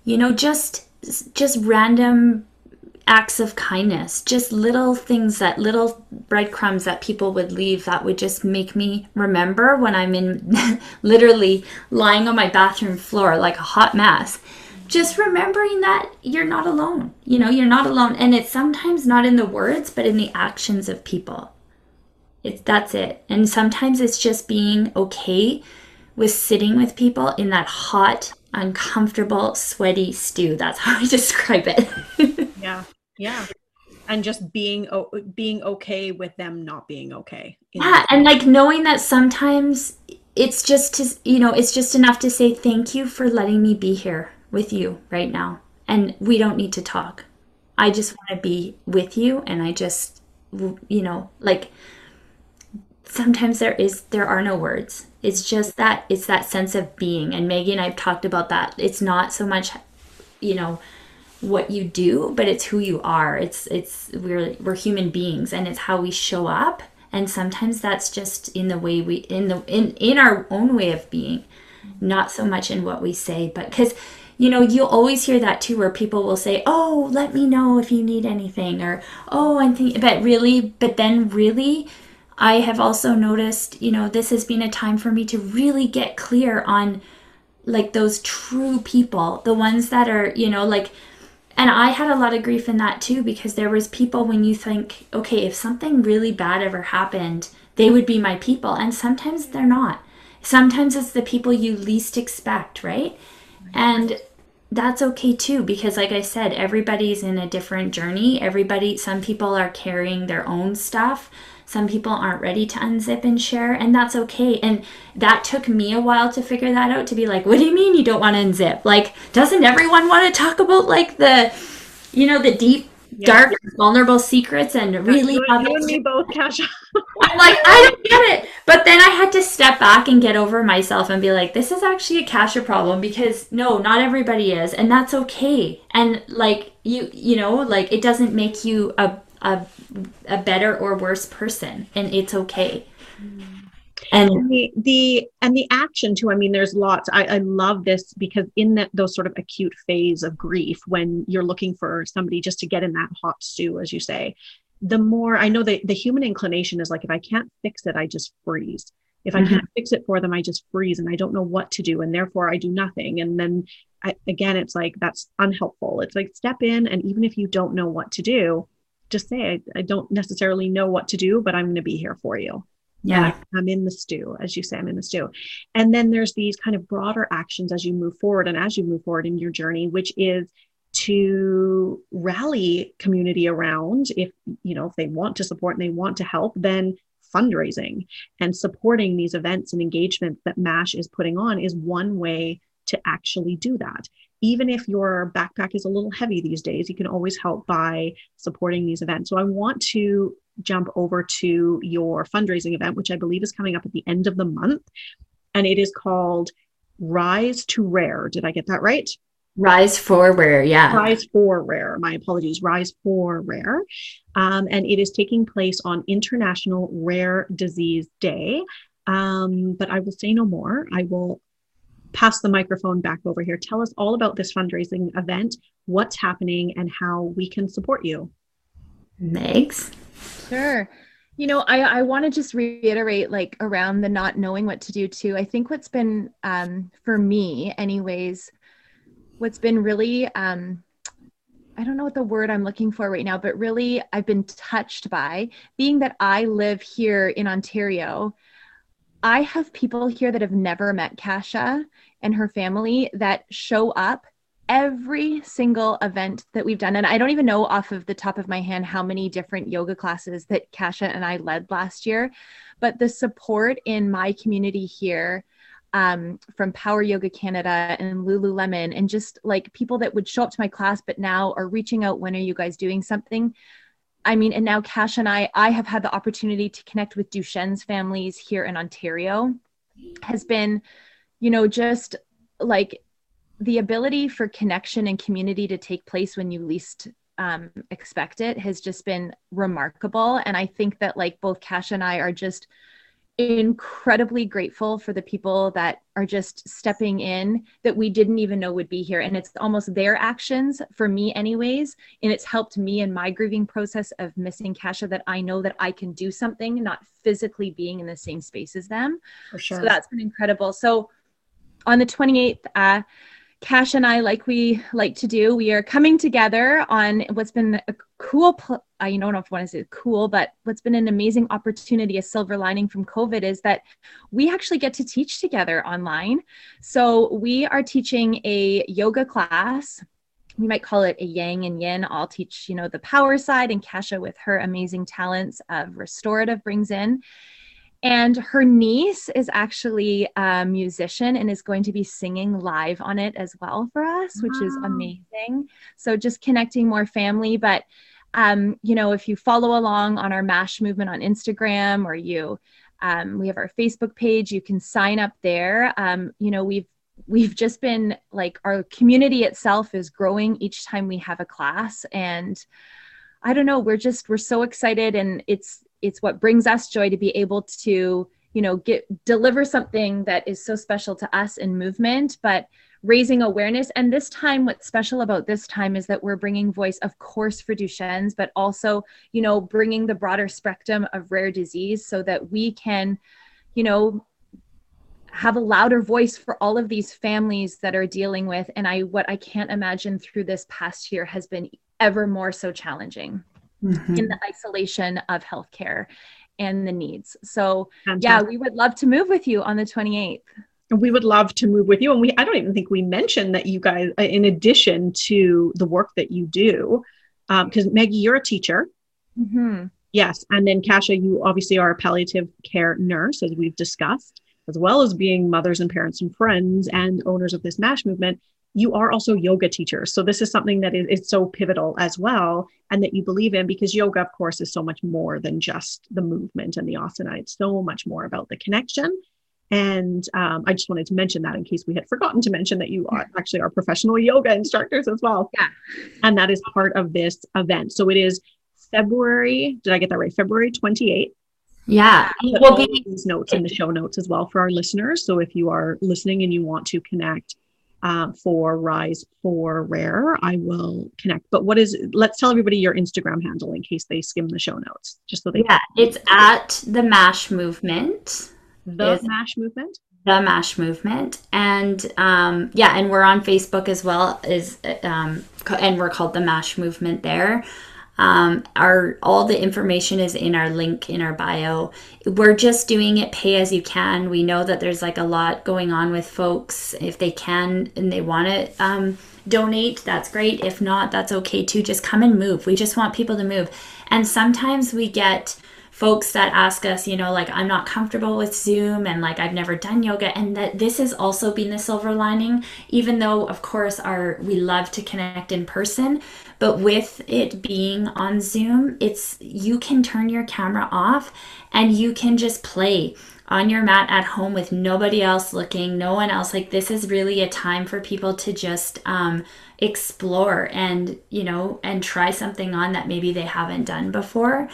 you know just just random acts of kindness just little things that little breadcrumbs that people would leave that would just make me remember when i'm in literally lying on my bathroom floor like a hot mess just remembering that you're not alone you know you're not alone and it's sometimes not in the words but in the actions of people it's that's it and sometimes it's just being okay with sitting with people in that hot uncomfortable, sweaty stew. That's how I describe it. yeah. Yeah. And just being being okay with them not being okay. Yeah, and like knowing that sometimes it's just to, you know, it's just enough to say thank you for letting me be here with you right now. And we don't need to talk. I just want to be with you and I just you know, like sometimes there is there are no words it's just that it's that sense of being and maggie and i've talked about that it's not so much you know what you do but it's who you are. It's it's we're we're human beings and it's how we show up. And sometimes that's just in the way we in the in in our own way of being not so much in what we say. But because you know you'll always hear that too where people will say oh let me know if you need anything or oh i'm thinking but really but then really I have also noticed, you know, this has been a time for me to really get clear on like those true people, the ones that are, you know, like and I had a lot of grief in that too because there was people when you think, okay, if something really bad ever happened, they would be my people and sometimes they're not. Sometimes it's the people you least expect, right? And that's okay too because like I said, everybody's in a different journey. Everybody some people are carrying their own stuff some people aren't ready to unzip and share, and that's okay. And that took me a while to figure that out to be like, what do you mean you don't want to unzip? Like, doesn't everyone want to talk about like the, you know, the deep yeah. dark, vulnerable secrets and really you, you and me both, Kasha. I'm like, I don't get it. But then I had to step back and get over myself and be like, this is actually a Kasha problem because no, not everybody is, and that's okay. And like you, you know, like it doesn't make you a a, a better or worse person and it's okay. And, and the, the and the action too i mean there's lots. I, I love this because in that those sort of acute phase of grief when you're looking for somebody just to get in that hot stew as you say the more i know that the human inclination is like if i can't fix it i just freeze. If mm-hmm. i can't fix it for them i just freeze and i don't know what to do and therefore i do nothing. And then I, again it's like that's unhelpful. It's like step in and even if you don't know what to do just say, I, I don't necessarily know what to do, but I'm going to be here for you. Yeah. I'm in the stew, as you say, I'm in the stew. And then there's these kind of broader actions as you move forward and as you move forward in your journey, which is to rally community around if you know if they want to support and they want to help then fundraising and supporting these events and engagements that mash is putting on is one way to actually do that even if your backpack is a little heavy these days you can always help by supporting these events so i want to jump over to your fundraising event which i believe is coming up at the end of the month and it is called rise to rare did i get that right Rise for Rare, yeah. Rise for Rare. My apologies. Rise for Rare. Um, and it is taking place on International Rare Disease Day. Um, but I will say no more. I will pass the microphone back over here. Tell us all about this fundraising event, what's happening, and how we can support you. Megs? Sure. You know, I, I want to just reiterate like around the not knowing what to do too. I think what's been um, for me, anyways, what's been really um, I don't know what the word I'm looking for right now, but really I've been touched by being that I live here in Ontario. I have people here that have never met Kasha and her family that show up every single event that we've done. And I don't even know off of the top of my hand how many different yoga classes that Kasha and I led last year, but the support in my community here um, from Power Yoga Canada and Lululemon, and just like people that would show up to my class, but now are reaching out. When are you guys doing something? I mean, and now Cash and I, I have had the opportunity to connect with Duchenne's families here in Ontario, has been, you know, just like the ability for connection and community to take place when you least um, expect it has just been remarkable. And I think that like both Cash and I are just incredibly grateful for the people that are just stepping in that we didn't even know would be here. And it's almost their actions for me anyways. And it's helped me in my grieving process of missing kasha that i know that i can do something not physically being in the same space as them. For sure. so that's been incredible. So on the 28th uh Cash and I, like we like to do, we are coming together on what's been a cool, pl- I don't know if one is cool, but what's been an amazing opportunity, a silver lining from COVID is that we actually get to teach together online. So we are teaching a yoga class. We might call it a yang and yin. I'll teach, you know, the power side and Kasha with her amazing talents of restorative brings in. And her niece is actually a musician and is going to be singing live on it as well for us, which wow. is amazing. So just connecting more family. But, um, you know, if you follow along on our MASH movement on Instagram or you, um, we have our Facebook page, you can sign up there. Um, you know, we've we've just been like our community itself is growing each time we have a class and i don't know we're just we're so excited and it's it's what brings us joy to be able to you know get deliver something that is so special to us in movement but raising awareness. And this time what's special about this time is that we're bringing voice of course for duchenne's but also you know bringing the broader spectrum of rare disease so that we can you know have a louder voice for all of these families that are dealing with. And i what i can't imagine through this past year has been ever more so challenging mm-hmm. in the isolation of healthcare and the needs. So, Fantastic. yeah, we would love to move with you on the 28th. We would love to move with you. And we, I don't even think we mentioned that you guys, uh, in addition to the work that you do, because um, Maggie, you're a teacher. Mm-hmm. Yes. And then Kasha, you obviously are a palliative care nurse, as we've discussed, as well as being mothers and parents and friends and owners of this MASH movement you are also yoga teachers. So this is something that is, is, so pivotal as well, and that you believe in because yoga, of course, is so much more than just the movement and the asana. It's so much more about the connection. And um, I just wanted to mention that in case we had forgotten to mention that you are actually are professional yoga instructors as well. Yeah. And that is part of this event. So it is February, did I get that right? February 28th. Yeah. We'll be these notes in the show notes as well for our listeners. So if you are listening and you want to connect uh, for Rise for Rare. I will connect. But what is? Let's tell everybody your Instagram handle in case they skim the show notes, just so they. Yeah, it's at the Mash Movement. The is Mash Movement. The Mash Movement, and um, yeah, and we're on Facebook as well. Is um, and we're called the Mash Movement there. Um, our all the information is in our link in our bio. We're just doing it pay as you can. We know that there's like a lot going on with folks if they can and they want to um, donate, that's great. If not, that's okay too. Just come and move. We just want people to move. And sometimes we get folks that ask us, you know, like I'm not comfortable with Zoom and like I've never done yoga and that this has also been the silver lining even though of course our we love to connect in person, but with it being on Zoom, it's you can turn your camera off and you can just play on your mat at home with nobody else looking, no one else. Like this is really a time for people to just um, explore and you know and try something on that maybe they haven't done before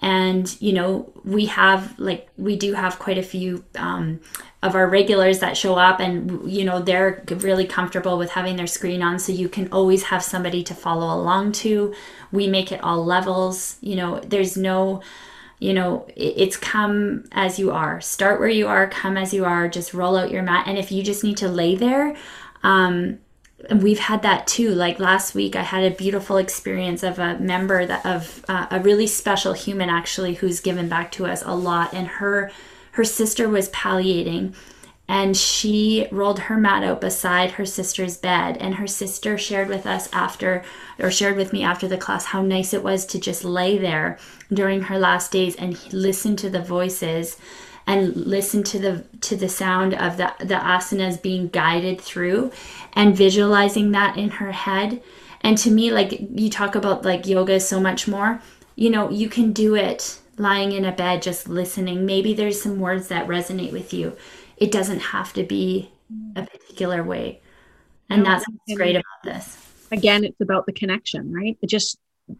and you know we have like we do have quite a few um, of our regulars that show up and you know they're really comfortable with having their screen on. So you can always have somebody to follow along to. We make it all levels. You know there's no you know it's come as you are. Start where you are come as you are. Just roll out your mat. And if you just need to lay there um, we've had that too. Like last week i had a beautiful experience of a member that of uh, a really special human actually who's given back to us a lot and her her sister was palliating and she rolled her mat out beside her sister's bed and her sister shared with us after or shared with me after the class how nice it was to just lay there during her last days and listen to the voices and listen to the to the sound of the the asanas being guided through and visualizing that in her head. And to me like you talk about like yoga is so much more. You know you can do it lying in a bed just listening. Maybe there's some words that resonate with you. It doesn't have to be a particular way. And no, that's what's great about this. again it's about the connection right? Just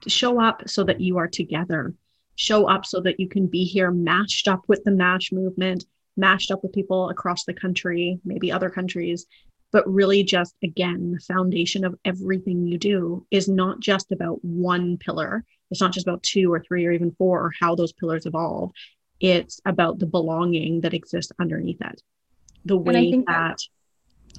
show up so that you are together show up so that you can be here matched up with the MASH movement, matched up with people across the country, maybe other countries. But really, just again, the foundation of everything you do is not just about one pillar. It's not just about two or three or even four or how those pillars evolve. It's about the belonging that exists underneath it. The way that, that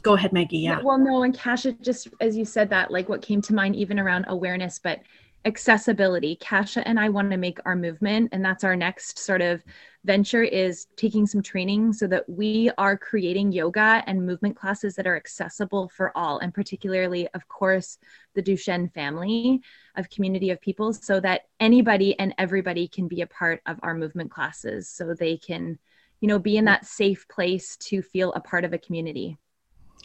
go ahead maggie yeah well no and kasha just as you said that like what came to mind even around awareness but accessibility. Kasha and i want to make our movement and that's our next sort of venture is taking some training so that we are creating yoga and movement classes that are accessible for all and particularly of course the duchenne family of community of people so that anybody and everybody can be a part of our movement classes so they can you know be in that safe place to feel a part of a community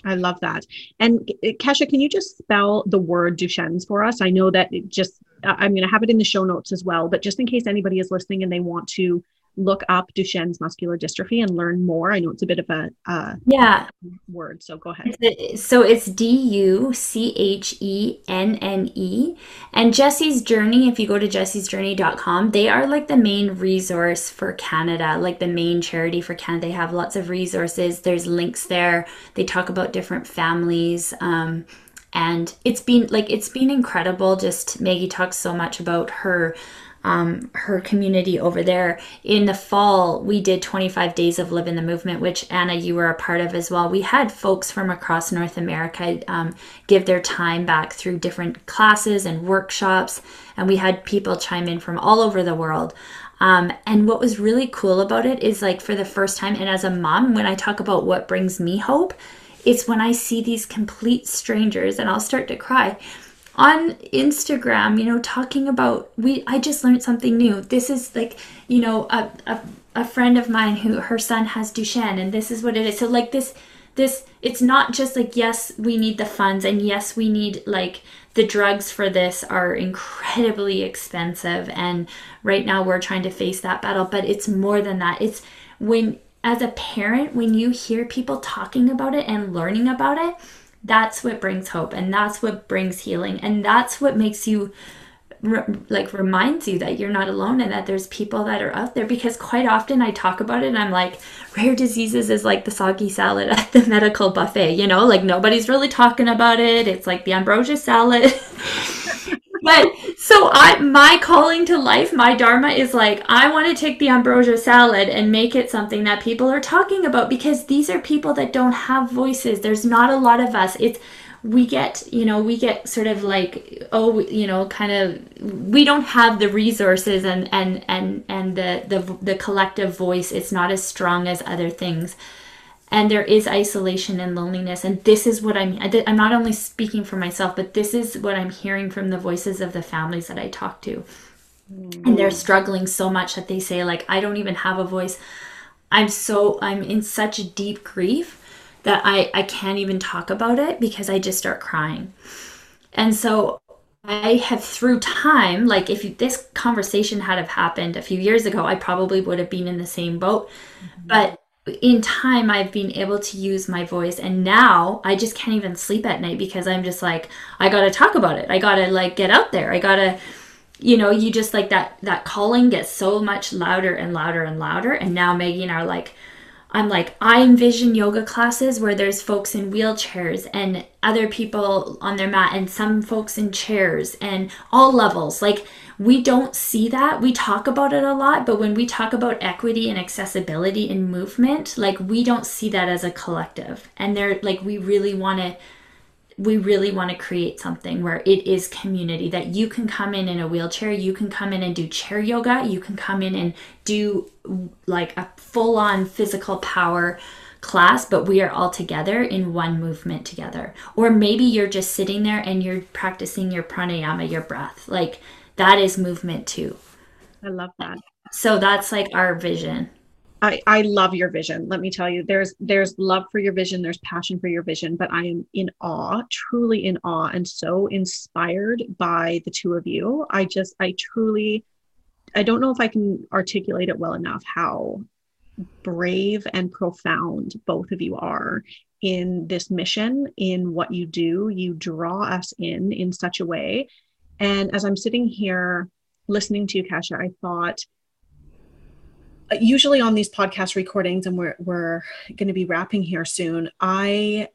I love that. And eh, Kasha, can you just spell the word Duchenne's for us? I know that it just, I'm going to have it in the show notes as well, but just in case anybody is listening and they want to look up Duchenne's muscular dystrophy and learn more. I know it's a bit of a uh, yeah word, so go ahead. So it's D U C H E N N E, and Jesse's Journey. If you go to jessesjourney.com, they are like the main resource for Canada, like the main charity for Canada. They have lots of resources. There's links there. They talk about different families. Um, and it's been like it's been incredible just maggie talks so much about her um, her community over there. In the fall, we did 25 days of Live in the Movement, which Anna, you were a part of as well. We had folks from across North America um, give their time back through different classes and workshops, and we had people chime in from all over the world. Um, and what was really cool about it is like for the first time, and as a mom, when I talk about what brings me hope, it's when I see these complete strangers and I'll start to cry on Instagram, you know, talking about we I just learned something new. This is like, you know, a, a, a friend of mine who her son has Duchenne and this is what it is. So like this this it's not just like yes, we need the funds and yes, we need like the drugs for this are incredibly expensive and right now we're trying to face that battle, but it's more than that. It's when as a parent when you hear people talking about it and learning about it, that's what brings hope and that's what brings healing and that's what makes you like reminds you that you're not alone and that there's people that are out there because quite often I talk about it and I'm like rare diseases is like the soggy salad at the medical buffet you know? Like nobody's really talking about it it's like the ambrosia salad but so I my calling to life, my dharma is like I want to take the ambrosia salad and make it something that people are talking about because these are people that don't have voices. There's not a lot of us. It's we get you know we get sort of like oh you know kind of we don't have the resources and and and and the the, the collective voice it's not as strong as other things and there is isolation and loneliness and this is what i'm i'm not only speaking for myself but this is what i'm hearing from the voices of the families that i talk to mm. and they're struggling so much that they say like i don't even have a voice i'm so i'm in such deep grief that i i can't even talk about it because i just start crying and so I have through time, like if this conversation had have happened a few years ago, I probably would have been in the same boat. Mm-hmm. But in time I've been able to use my voice and now I just can't even sleep at night because I'm just like I got to talk about it. I got to like get out there. I got to you know, you just like that that calling gets so much louder and louder and louder and now Maggie and I are like I'm like I envision yoga classes where there's folks in wheelchairs and other people on their mat and some folks in chairs and all levels. Like we don't see that. We talk about it a lot, but when we talk about equity and accessibility in movement, like we don't see that as a collective. And they're like, we really want to we really want to create something where it is community that you can come in in a wheelchair you can come in and do chair yoga you can come in and do like a full on physical power class but we are all together in one movement together or maybe you're just sitting there and you're practicing your pranayama your breath like that is movement too. I love that. So that's like our vision. I, I love your vision. Let me tell you, there's there's love for your vision, there's passion for your vision, but I am in awe, truly in awe, and so inspired by the two of you. I just I truly I don't know if I can articulate it well enough how brave and profound both of you are in this mission, in what you do. You draw us in in such a way and as I'm sitting here listening to you, Kasha, I thought, uh, usually on these podcast recordings, and we're, we're going to be wrapping here soon, I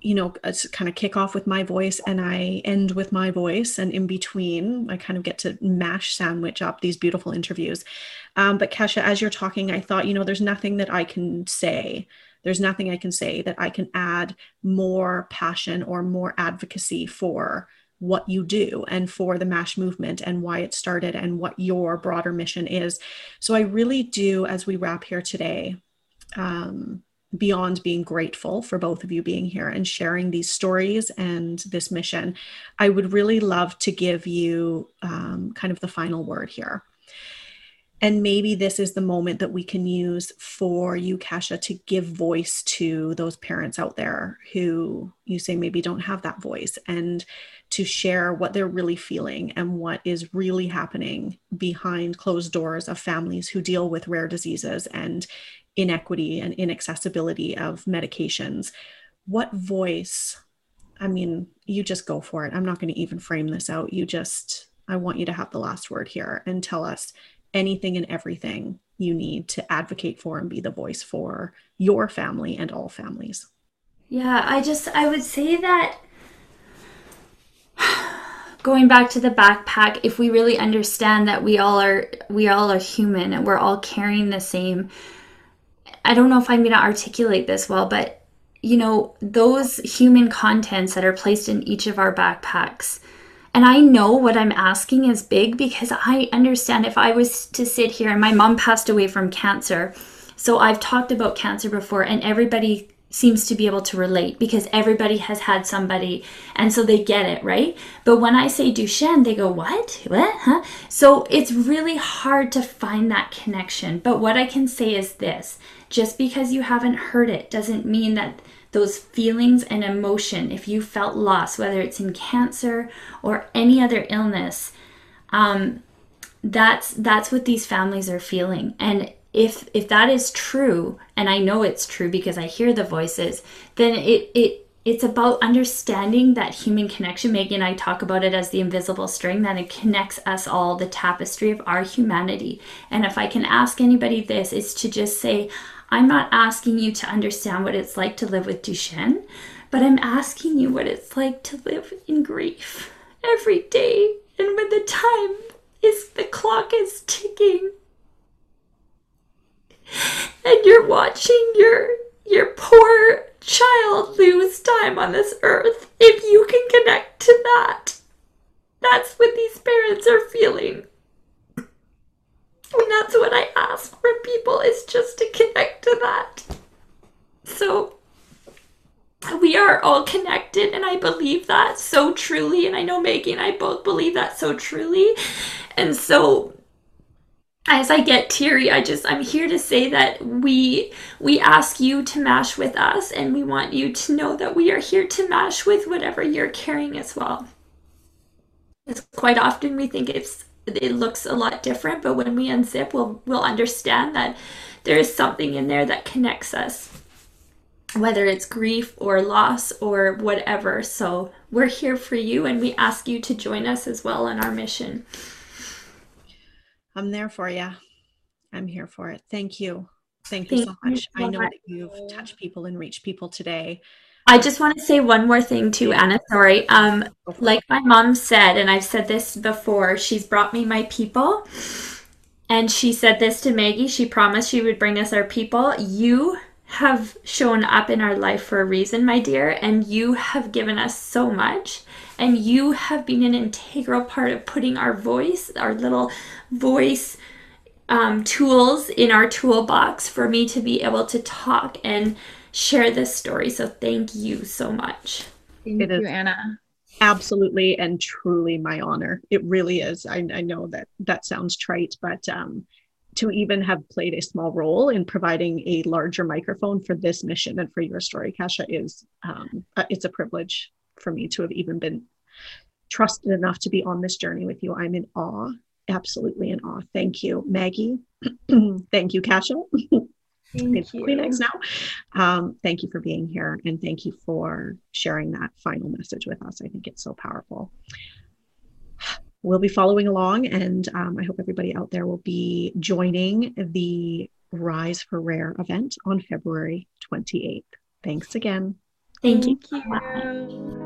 you know, kind of kick off with my voice and I end with my voice. And in between, I kind of get to mash sandwich up these beautiful interviews. Um, but Kasha, as you're talking, I thought, you know, there's nothing that I can say. There's nothing I can say that I can add more passion or more advocacy for what you do and for the MASH movement and why it started and what your broader mission is. So I really do, as we wrap here today, um, beyond being grateful for both of you being here and sharing these stories and this mission, I would really love to give you um, kind of the final word here. And maybe this is the moment that we can use for you, Kasha, to give voice to those parents out there who you say maybe don't have that voice and to share what they're really feeling and what is really happening behind closed doors of families who deal with rare diseases and inequity and inaccessibility of medications. What voice? I mean, you just go for it. I'm not going to even frame this out. You just, I want you to have the last word here and tell us anything and everything you need to advocate for and be the voice for your family and all families. Yeah, I just, I would say that going back to the backpack if we really understand that we all are we all are human and we're all carrying the same i don't know if i'm going to articulate this well but you know those human contents that are placed in each of our backpacks. And i know what i'm asking is big because i understand if i was to sit here and my mom passed away from cancer so i've talked about cancer before and everybody seems to be able to relate because everybody has had somebody and so they get it, right? But when I say Duchenne, they go, What? What? Huh? So it's really hard to find that connection. But what I can say is this just because you haven't heard it doesn't mean that those feelings and emotion, if you felt loss, whether it's in cancer or any other illness, um, that's that's what these families are feeling and if if that is true and i know it's true because i hear the voices then it it it's about understanding that human connection. Maggie and i talk about it as the invisible string that it connects us all the tapestry of our humanity. And if i can ask anybody this is to just say i'm not asking you to understand what it's like to live with duchenne but i'm asking you what it's like to live in grief every day. And when the time is the clock is ticking and you're watching your your poor child lose time on this earth if you can connect to that that's what these parents are feeling and that's what i ask from people is just to connect to that so we are all connected, and I believe that so truly. And I know Maggie and I both believe that so truly. And so as I get teary, I just I'm here to say that we we ask you to mash with us and we want you to know that we are here to mash with whatever you're carrying as well. It's quite often we think it's it looks a lot different, but when we unzip, we'll we'll understand that there is something in there that connects us. Whether it's grief or loss or whatever. So we're here for you and we ask you to join us as well in our mission. I'm there for you. I'm here for it. Thank you. Thank you Thank so much. You I know that you've touched people and reached people today. I just want to say one more thing too, Anna. Sorry. Um, like my mom said, and I've said this before, she's brought me my people. And she said this to Maggie. She promised she would bring us our people. You have shown up in our life for a reason, my dear, and you have given us so much. And you have been an integral part of putting our voice, our little voice um, tools in our toolbox for me to be able to talk and share this story. So thank you so much. Thank it you, Anna. Absolutely and truly my honor. It really is. I, I know that that sounds trite, but um, to even have played a small role in providing a larger microphone for this mission and for your story, Kasha, is um, uh, it's a privilege for me to have even been trusted enough to be on this journey with you. I'm in awe, absolutely in awe. Thank you, Maggie. thank you, Kasha. Thank you. Kleenex now. Um, thank you for being here and thank you for sharing that final message with us. I think it's so powerful. We'll be following along, and um, I hope everybody out there will be joining the Rise for Rare event on February 28th. Thanks again. Thank, thank you. you.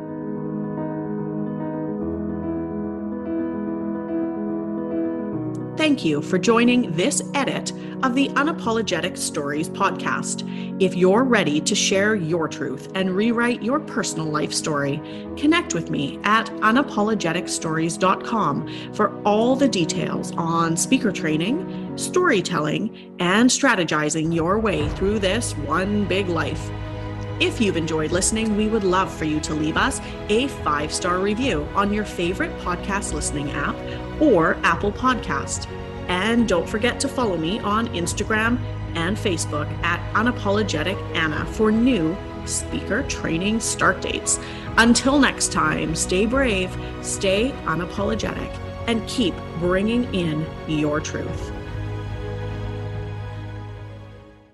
Thank you for joining this edit of the Unapologetic Stories podcast. If you're ready to share your truth and rewrite your personal life story, connect with me at unapologeticstories.com for all the details on speaker training, storytelling, and strategizing your way through this one big life. If you've enjoyed listening, we would love for you to leave us a five star review on your favorite podcast listening app or Apple Podcast. And don't forget to follow me on Instagram and Facebook at Unapologetic Anna for new speaker training start dates. Until next time, stay brave, stay unapologetic, and keep bringing in your truth.